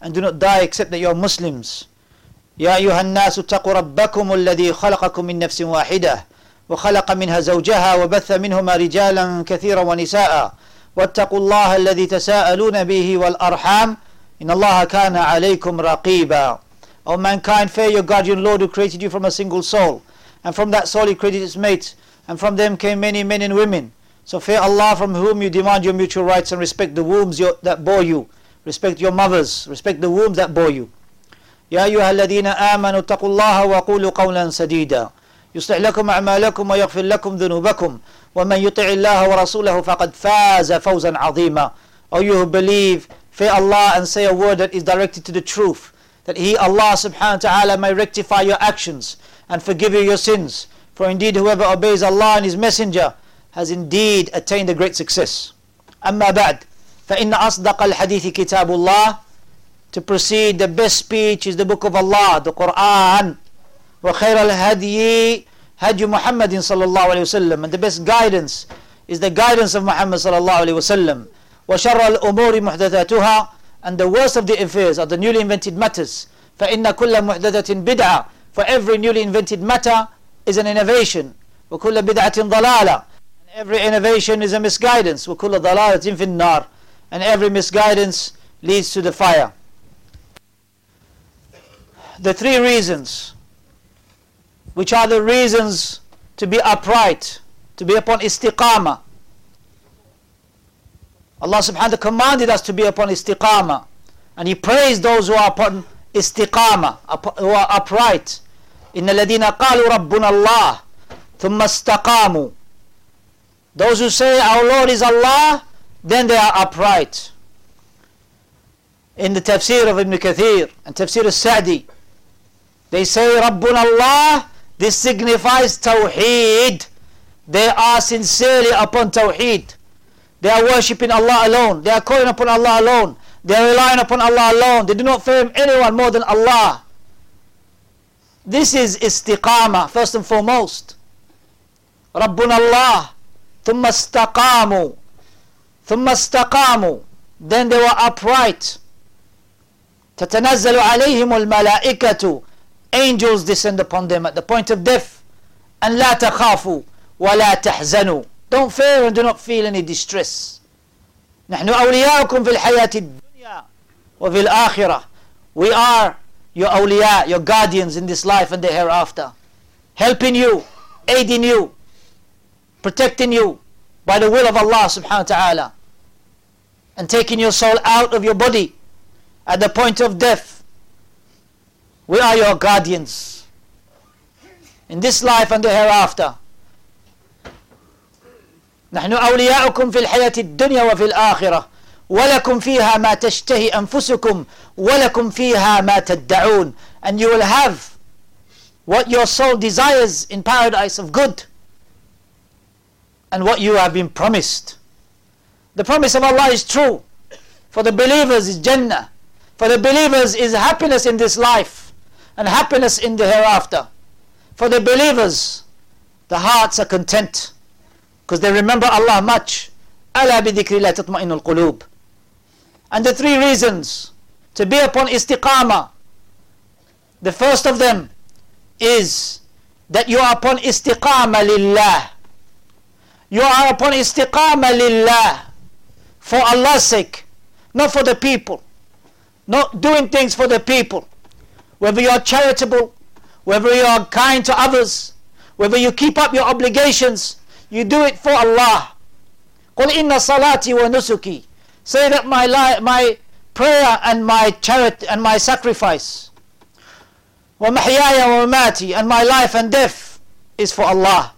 and do not die except that you are Muslims. يا أيها الناس اتقوا ربكم الذي خلقكم من نفس واحدة وخلق منها زوجها وبث منهما رجالا كثيرا ونساء واتقوا الله الذي تساءلون به والأرحام إن الله كان عليكم رقيبا O mankind, fear your guardian Lord who created you from a single soul. And from that soul he created its mate. And from them came many men and women. So fear Allah from whom you demand your mutual rights and respect the wombs your, that bore you. Respect your mothers. Respect the wombs that bore you. يا أيها الذين آمنوا اتقوا الله وقولوا قولا سديدا يصلح لكم أعمالكم ويغفر لكم ذنوبكم ومن يطع الله ورسوله فقد فاز فوزا عظيما O you who believe, fear Allah and say a word that is directed to the truth that He, Allah subhanahu wa ta'ala, may rectify your actions and forgive you your sins. For indeed whoever obeys Allah and His Messenger has indeed attained a great success. أما بعد فإن أصدق الحديث كتاب الله To proceed, the best speech is the book of Allah, the Quran. وخير الهدي هدي محمد صلى الله عليه وسلم and the best guidance is the guidance of Muhammad صلى الله عليه وسلم وشر الأمور محدثاتها and the worst of the affairs are the newly invented matters فإن كل محدثة بدعة for every newly invented matter is an innovation وكل بدعة ضلالة and every innovation is a misguidance وكل ضلالة في النار and every misguidance leads to the fire the three reasons which are the reasons to be upright to be upon istiqamah Allah subhanahu wa ta'ala commanded us to be upon istiqamah and He praised those who are upon istiqamah who are upright إن الذين قالوا ربنا الله ثم استقاموا those who say our Lord is Allah then they are upright in the tafsir of Ibn Kathir and tafsir al-Sa'di they say ربنا Allah this signifies tawheed they are sincerely upon tawheed they are worshipping Allah alone they are calling upon Allah alone they are relying upon Allah alone they do not fear anyone more than Allah this is istiqamah first and foremost ربنا الله ثم استقاموا ثم استقاموا then they were upright تتنزل عليهم الملائكة angels descend upon them at the point of death and لا تخافوا ولا تحزنوا don't fear and do not feel any distress نحن أولياؤكم في الحياة الدنيا وفي الآخرة we are your awliya, your guardians in this life and the hereafter helping you, aiding you protecting you by the will of Allah subhanahu wa ta'ala and taking your soul out of your body at the point of death we are your guardians in this life and the hereafter نحن أولياؤكم في الحياة الدنيا وفي الآخرة ولكم فيها ما تشتهي أنفسكم ولكم فيها ما تدعون and you will have what your soul desires in paradise of good and what you have been promised the promise of Allah is true for the believers is Jannah for the believers is happiness in this life and happiness in the hereafter for the believers the hearts are content because they remember Allah much ألا بذكر الله تطمئن القلوب and the three reasons to be upon istiqamah the first of them is that you are upon istiqamah lillah you are upon istiqamah lillah for Allah's sake not for the people not doing things for the people whether you are charitable whether you are kind to others whether you keep up your obligations you do it for Allah قل إن صلاتي ونسكي say that my li- my prayer and my charity and my sacrifice ومحياي ومماتي and my life and death is for Allah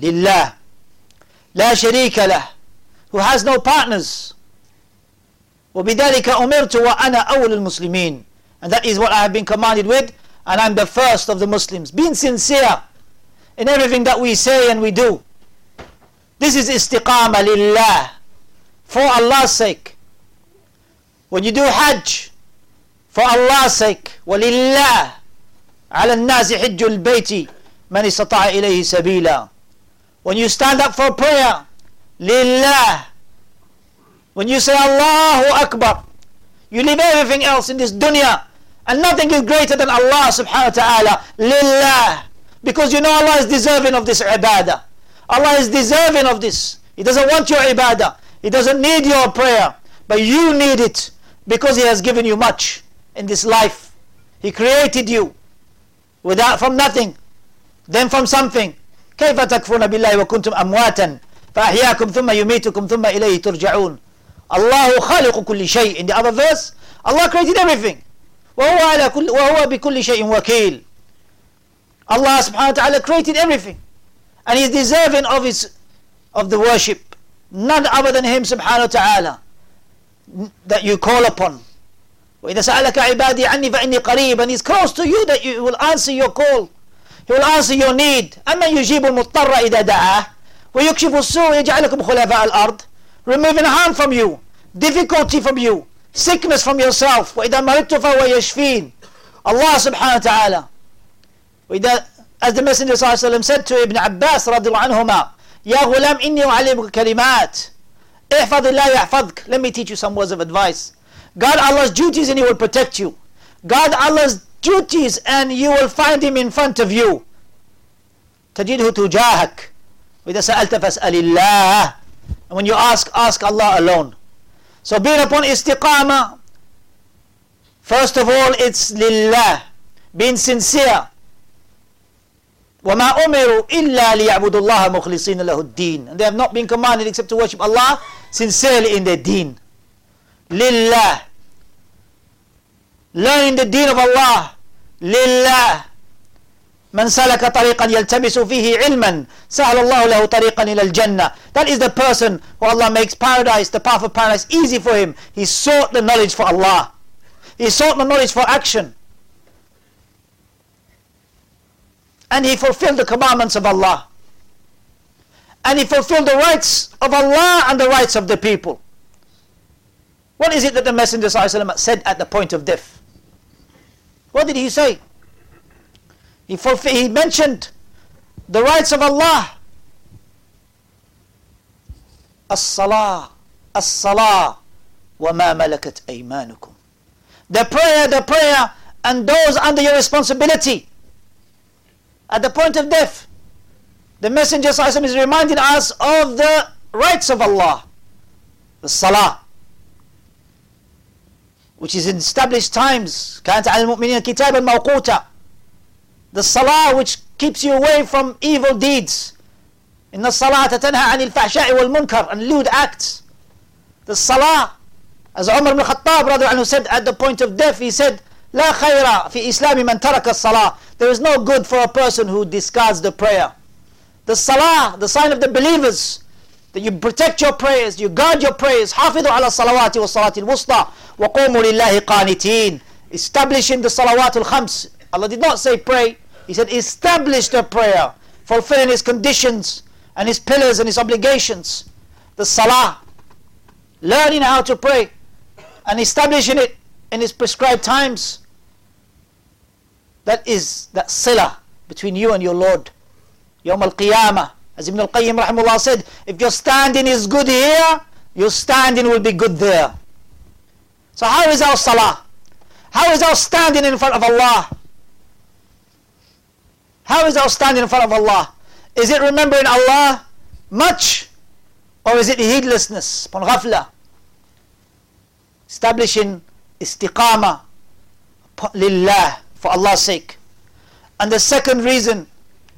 لله لا شريك له who has no partners وبذلك أمرت وأنا أول المسلمين And that is what I have been commanded with, and I'm the first of the Muslims. Being sincere in everything that we say and we do. This is istiqamah lillah, for Allah's sake. When you do Hajj, for Allah's sake, ولله على الناس حج البيت من استطاع إليه سبيلا. When you stand up for prayer, lillah. When you say Allahu Akbar, you leave everything else in this dunya and nothing is greater than Allah subhanahu wa ta'ala. Lillah. Because you know Allah is deserving of this ibadah. Allah is deserving of this. He doesn't want your ibadah. He doesn't need your prayer. But you need it because He has given you much in this life. He created you without from nothing, then from something. كيف تكفرون بالله وكنتم أمواتا فأحياكم ثم يميتكم ثم إليه ترجعون الله خالق كل شيء in the other verse Allah created everything وهو على كل وهو بكل شيء وكيل Allah wa ta'ala created everything and he's deserving of his of the worship none other than him wa ta'ala that you call upon وإذا سألك عبادي عني فإني قريب and he's close to you that you will answer your call he will answer your need أما يجيب المضطر إذا دعاه ويكشف السوء يجعلكم خلفاء الأرض removing harm from you difficulty from you sickness from yourself وإذا مرضت فهو يشفين subhanahu wa ta'ala وإذا as the Messenger صلى الله عليه وسلم said to Ibn Abbas رضي الله عنهما يا غلام إني أعلمك كلمات احفظ الله يحفظك let me teach you some words of advice God Allah's duties and He will protect you God Allah's duties and you will find Him in front of you تجده تجاهك وإذا سألت فاسأل الله and when you ask ask Allah alone so being upon istiqamah first of all it's lillah being sincere وما أمروا إلا ليعبدوا الله مخلصين له الدين and they have not been commanded except to worship Allah sincerely in their deen لله learning the deen of Allah لله من salaka طريقا yaltamisu فيه ilman, sahal الله له طريقا إلى al-jannah. That is the person who Allah makes paradise, the path of paradise easy for him. He sought the knowledge for Allah. He sought the knowledge for action. And he fulfilled the commandments of Allah. And he fulfilled the rights of Allah and the rights of the people. What is it that the Messenger said at the point of death? What did he say? he, fulfill, he mentioned the rights of Allah. As-salah, as-salah, وَمَا مَلَكَتْ أَيْمَانُكُمْ The prayer, the prayer, and those under your responsibility. At the point of death, the Messenger is reminding us of the rights of Allah. The salah, which is in established times. كانت على المؤمنين كتابا موقوتا the salah which keeps you away from evil deeds إن الصلاة تنهى عن الفحشاء والمنكر and lewd acts the salah as Umar ibn Khattab رضي عنه said at the point of death he said لا خير في إسلام من ترك الصلاة there is no good for a person who discards the prayer the salah the sign of the believers that you protect your prayers you guard your prayers حافظوا على الصلوات والصلاة الوسطى وقوموا لله قانتين establishing the salawat al-khams Allah did not say pray. He said establish the prayer, fulfilling His conditions and His pillars and His obligations. The salah, learning how to pray and establishing it in its prescribed times. That is that sila between you and your Lord. Yawm al-Qiyamah. As Ibn al-Qayyim rahimahullah said, if your standing is good here, your standing will be good there. So how is our salah? How is our standing in front of Allah? How is our standing in front of Allah? Is it remembering Allah much? Or is it heedlessness, upon ghafla? Establishing istiqamah lillah, for Allah's sake. And the second reason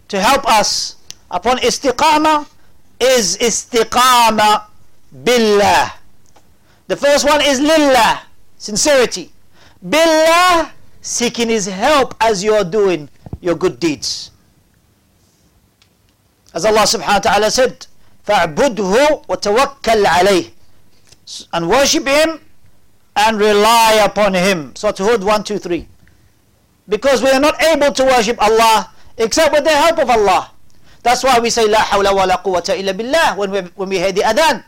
to help us upon istiqamah is istiqamah billah. The first one is lillah, sincerity. Billah, seeking His help as you are doing your good deeds. As Allah subhanahu wa ta'ala said, فَاعْبُدْهُ وَتَوَكَّلْ عَلَيْهِ And worship Him and rely upon Him. So to Hud 1, 2, 3. Because we are not able to worship Allah except with the help of Allah. That's why we say La hawla wa la quwwata illa billah when we, when we hear the adhan.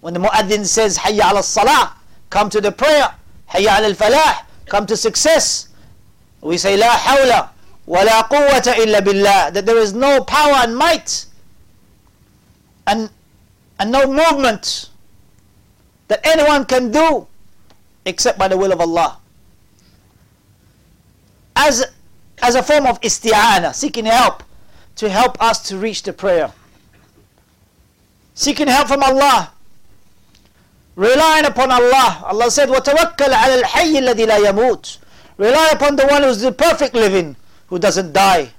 When the muaddin says Hayya ala salah, come to the prayer. Hayya ala falah, come to success. We say La hawla wa la quwwata illa billah. That there is no power and might and, and no movement that anyone can do except by the will of Allah. As, as a form of isti'ana, seeking help to help us to reach the prayer. Seeking help from Allah. Relying upon Allah. Allah said, وَتَوَكَّلْ عَلَى الْحَيِّ الَّذِي لَا يَمُوتُ Rely upon the one who's the perfect living, who doesn't die.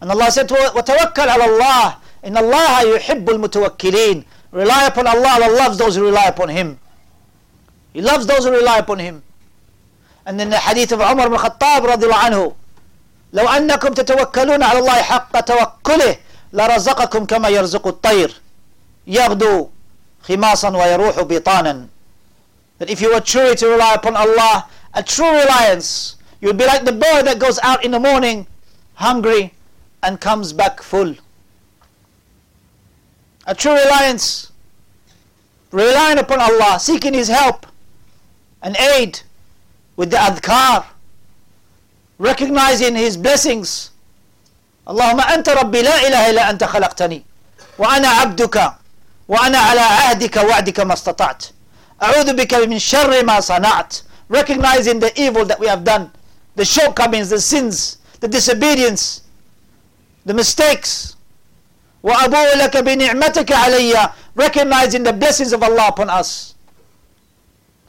And Allah said, وَتَوَكَّلْ عَلَى اللَّهِ إِنَّ اللَّهَ يُحِبُّ الْمُتَوَكِّلِينَ Rely upon Allah, Allah loves those who rely upon Him. He loves those who rely upon Him. And in the hadith of Umar ibn Khattab رضي الله عنه لو أنكم تتوكلون على الله حق توكله لرزقكم كما يرزق الطير يغدو خماصا ويروح بطانا that if you were truly to rely upon Allah a true reliance you would be like the bird that goes out in the morning hungry and comes back full a true reliance relying upon Allah seeking his help and aid with the adhkar recognizing his blessings اللهم أنت ربي لا إله إلا أنت خلقتني وأنا عبدك وأنا على عهدك وعدك ما استطعت أعوذ بك من شر ما صنعت recognizing the evil that we have done the shortcomings the sins the disobedience the mistakes وأبوء لك بنعمتك علي recognizing the blessings of Allah upon us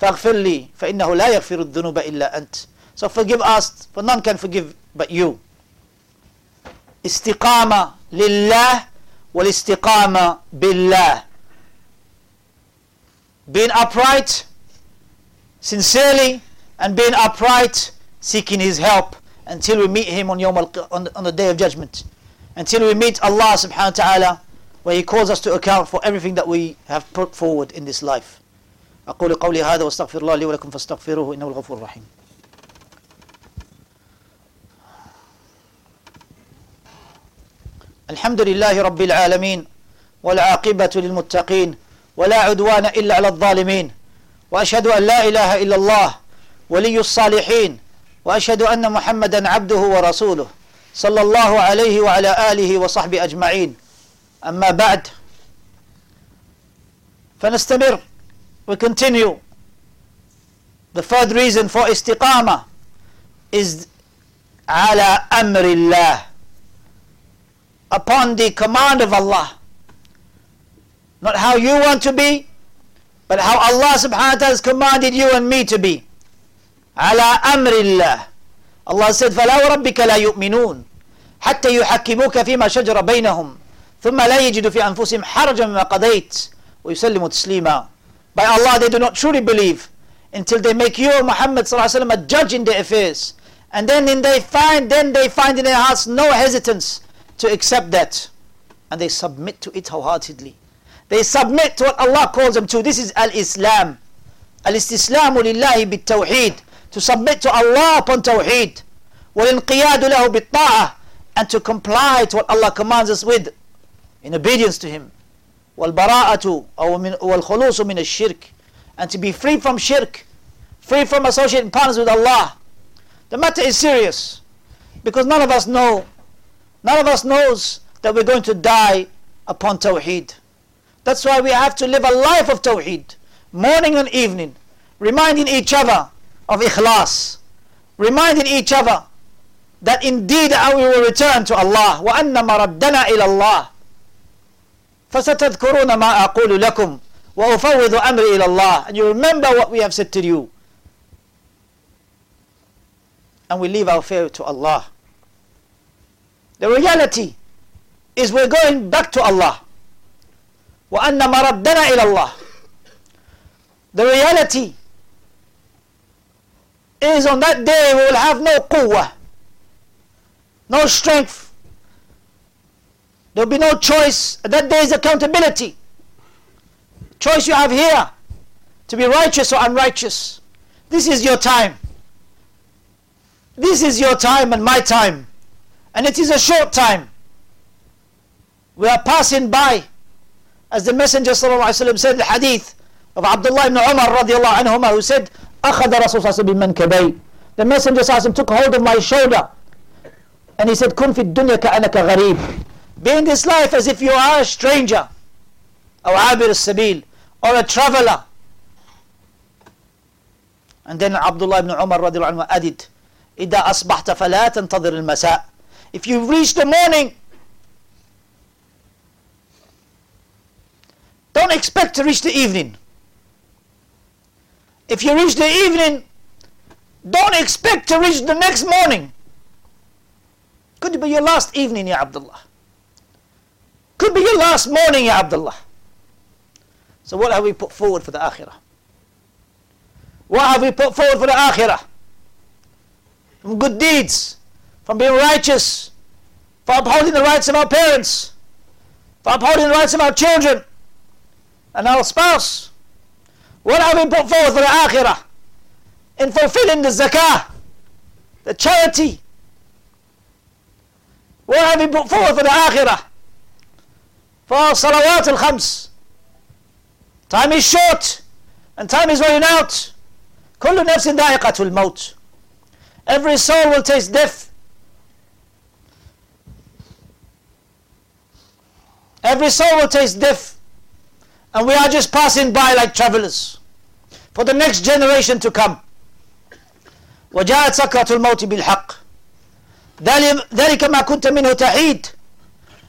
فاغفر لي فإنه لا يغفر الذنوب إلا أنت So forgive us, for none can forgive but you. استقامة لله والاستقامة بالله. Being upright, sincerely, and being upright, seeking His help until we meet Him on, Yawm on, on the day of judgment. Until we meet Allah subhanahu wa ta'ala, where He calls us to account for everything that we have put forward in this life. أقول قولي هذا واستغفر الله لي ولكم فاستغفروه إنه الغفور الرحيم الحمد لله رب العالمين والعاقبة للمتقين ولا عدوان إلا على الظالمين وأشهد أن لا إله إلا الله ولي الصالحين وأشهد أن محمدا عبده ورسوله صلى الله عليه وعلى آله وصحبه أجمعين أما بعد فنستمر we continue the third reason for istiqamah is على أمر الله upon the command of Allah. Not how you want to be, but how Allah subhanahu wa ta'ala has commanded you and me to be. على أمر الله. Allah said, فلا وربك لا يؤمنون حتى يحكموك فيما شجر بينهم ثم لا يجدوا في أنفسهم حرجا مما قضيت ويسلموا تسليما. By Allah they do not truly believe until they make you Muhammad a judge in their affairs. And then in they find then they find in their hearts no hesitance to accept that and they submit to it wholeheartedly. They submit to what Allah calls them to. This is Al-Islam. Al-Istislamu lillahi bit-tawheed. To submit to Allah upon tawheed. وَالْإِنْقِيَادُ لَهُ بِالطَّاعَةِ And to comply to what Allah commands us with in obedience to Him. وَالْبَرَاءَةُ وَالْخُلُوصُ مِنَ الشِّرْكِ And to be free from shirk. Free from associating partners with Allah. The matter is serious. Because none of us know None of us knows that we're going to die upon Tawheed. That's why we have to live a life of Tawheed, morning and evening, reminding each other of Ikhlas, reminding each other that indeed we will return to Allah وأن مردنا إلى الله فستذكرون ما أقول لكم وأفوض أمري إلى الله and you remember what we have said to you and we leave our fear to Allah the reality is we're going back to Allah. وَأَنَّ مَرَدَّنَا إِلَى اللَّهِ The reality is on that day we will have no quwwah, no strength. There will be no choice. That day is accountability. Choice you have here to be righteous or unrighteous. This is your time. This is your time and my time. And it is a short time. We are passing by. As the Messenger ﷺ said the hadith of Abdullah ibn Umar radiallahu who said, أخذ صلى الله The Messenger ﷺ took hold of my shoulder and he said, كن في الدنيا كأنك غريب. Be in this life as if you are a stranger. or عابر السبيل or a traveler. And then Abdullah ibn Umar radiallahu anhu added, إذا أصبحت فلا تنتظر المساء. If you reach the morning, don't expect to reach the evening. If you reach the evening, don't expect to reach the next morning. Could be your last evening, Ya Abdullah. Could be your last morning, Ya Abdullah. So what have we put forward for the akhirah? What have we put forward for the akhirah? From good deeds, from being righteous, for upholding the rights of our parents, for upholding the rights of our children and our spouse. What have we put forward for the akhirah? In fulfilling the zakah, the charity. What have we put forward for the akhirah? For our salawat al-khams. Time is short and time is running out. كل نفس ذائقة الموت Every soul will taste death. Every soul will taste death. And we are just passing by like travelers. For the next generation to come. وجاءت سكرة الموت بالحق ذلك ما كنت منه تحيد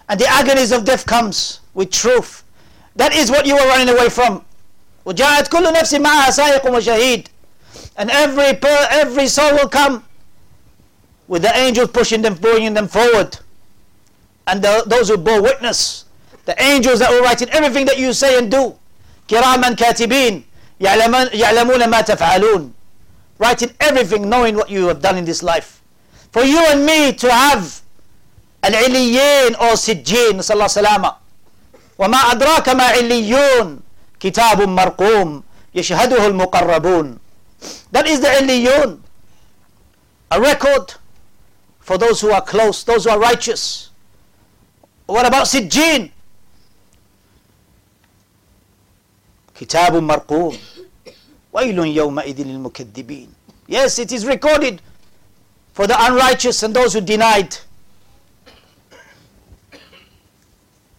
and the agonies of death comes with truth that is what you were running away from وجاءت كل نفس معها سائق وشهيد and every every soul will come with the angels pushing them, bringing them forward. And the, those who bore witness, the angels that will write in everything that you say and do. كراما كاتبين يعلمون ما تفعلون writing everything knowing what you have done in this life for you and me to have العليين or سجين نسأل الله السلامة وما أدراك ما عليون كتاب مرقوم يشهده المقربون that is the عليون a record for those who are close, those who are righteous. What about Sijjin? كتاب مرقوم ويل يومئذ للمكذبين Yes, it is recorded for the unrighteous and those who denied.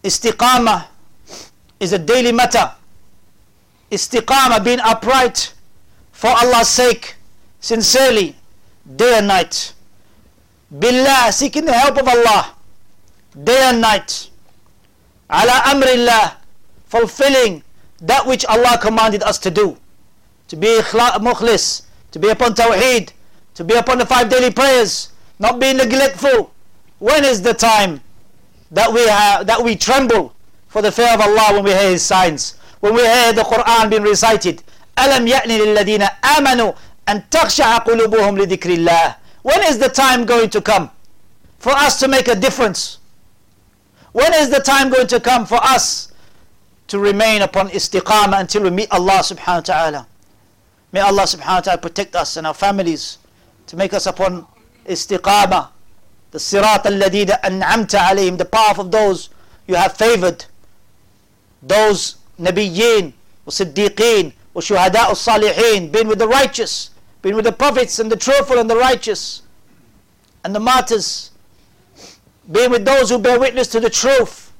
Istiqamah is a daily matter. Istiqamah, being upright for Allah's sake, sincerely, day and night. Billah, seeking the help of Allah, day and night. Ala amrillah, fulfilling that which Allah commanded us to do. To be mukhlis, to be upon tawheed, to be upon the five daily prayers, not being neglectful. When is the time that we have, that we tremble for the fear of Allah when we hear His signs, when we hear the Quran being recited? ألم يأن للذين آمنوا أن تخشع قلوبهم لذكر الله when is the time going to come for us to make a difference? When is the time going to come for us to remain upon istiqamah until we meet Allah subhanahu wa ta'ala? May Allah subhanahu wa ta'ala protect us and our families to make us upon istiqamah, the sirat al-ladina an'amta alayhim, the path of those you have favored, those nabiyyin, siddiqeen, al-salihin, being with the righteous, been with the prophets and the truthful and the righteous and the martyrs, being with those who bear witness to the truth.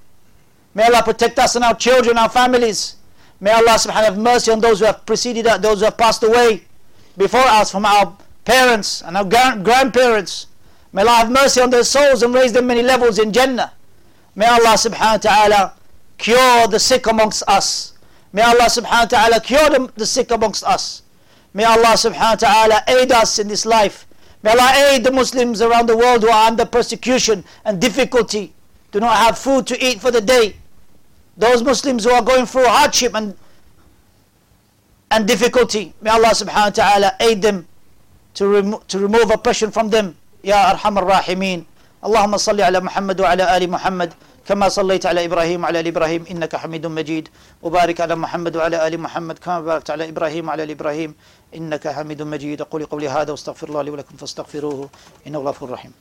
May Allah protect us and our children, our families. May Allah subhanahu wa have mercy on those who have preceded us, those who have passed away before us from our parents and our grandparents. May Allah have mercy on their souls and raise them many levels in Jannah. May Allah subhanahu wa ta'ala cure the sick amongst us. May Allah subhanahu wa ta'ala cure the, the sick amongst us. May Allah subhanahu wa ta'ala aid us in this life. May Allah aid the Muslims around the world who are under persecution and difficulty, do not have food to eat for the day. Those Muslims who are going through hardship and, and difficulty, may Allah subhanahu wa ta'ala aid them to, remo to remove oppression from them. Ya Arhamar Rahimeen. اللهم صل على محمد وعلى ال محمد كما صليت على إبراهيم وعلى ال إبراهيم انك حميد مجيد وبارك على محمد وعلى ال محمد كما باركت على إبراهيم وعلى ال إبراهيم انك حميد مجيد أقول قولي هذا واستغفر الله لي ولكم فاستغفروه انه غفور رحيم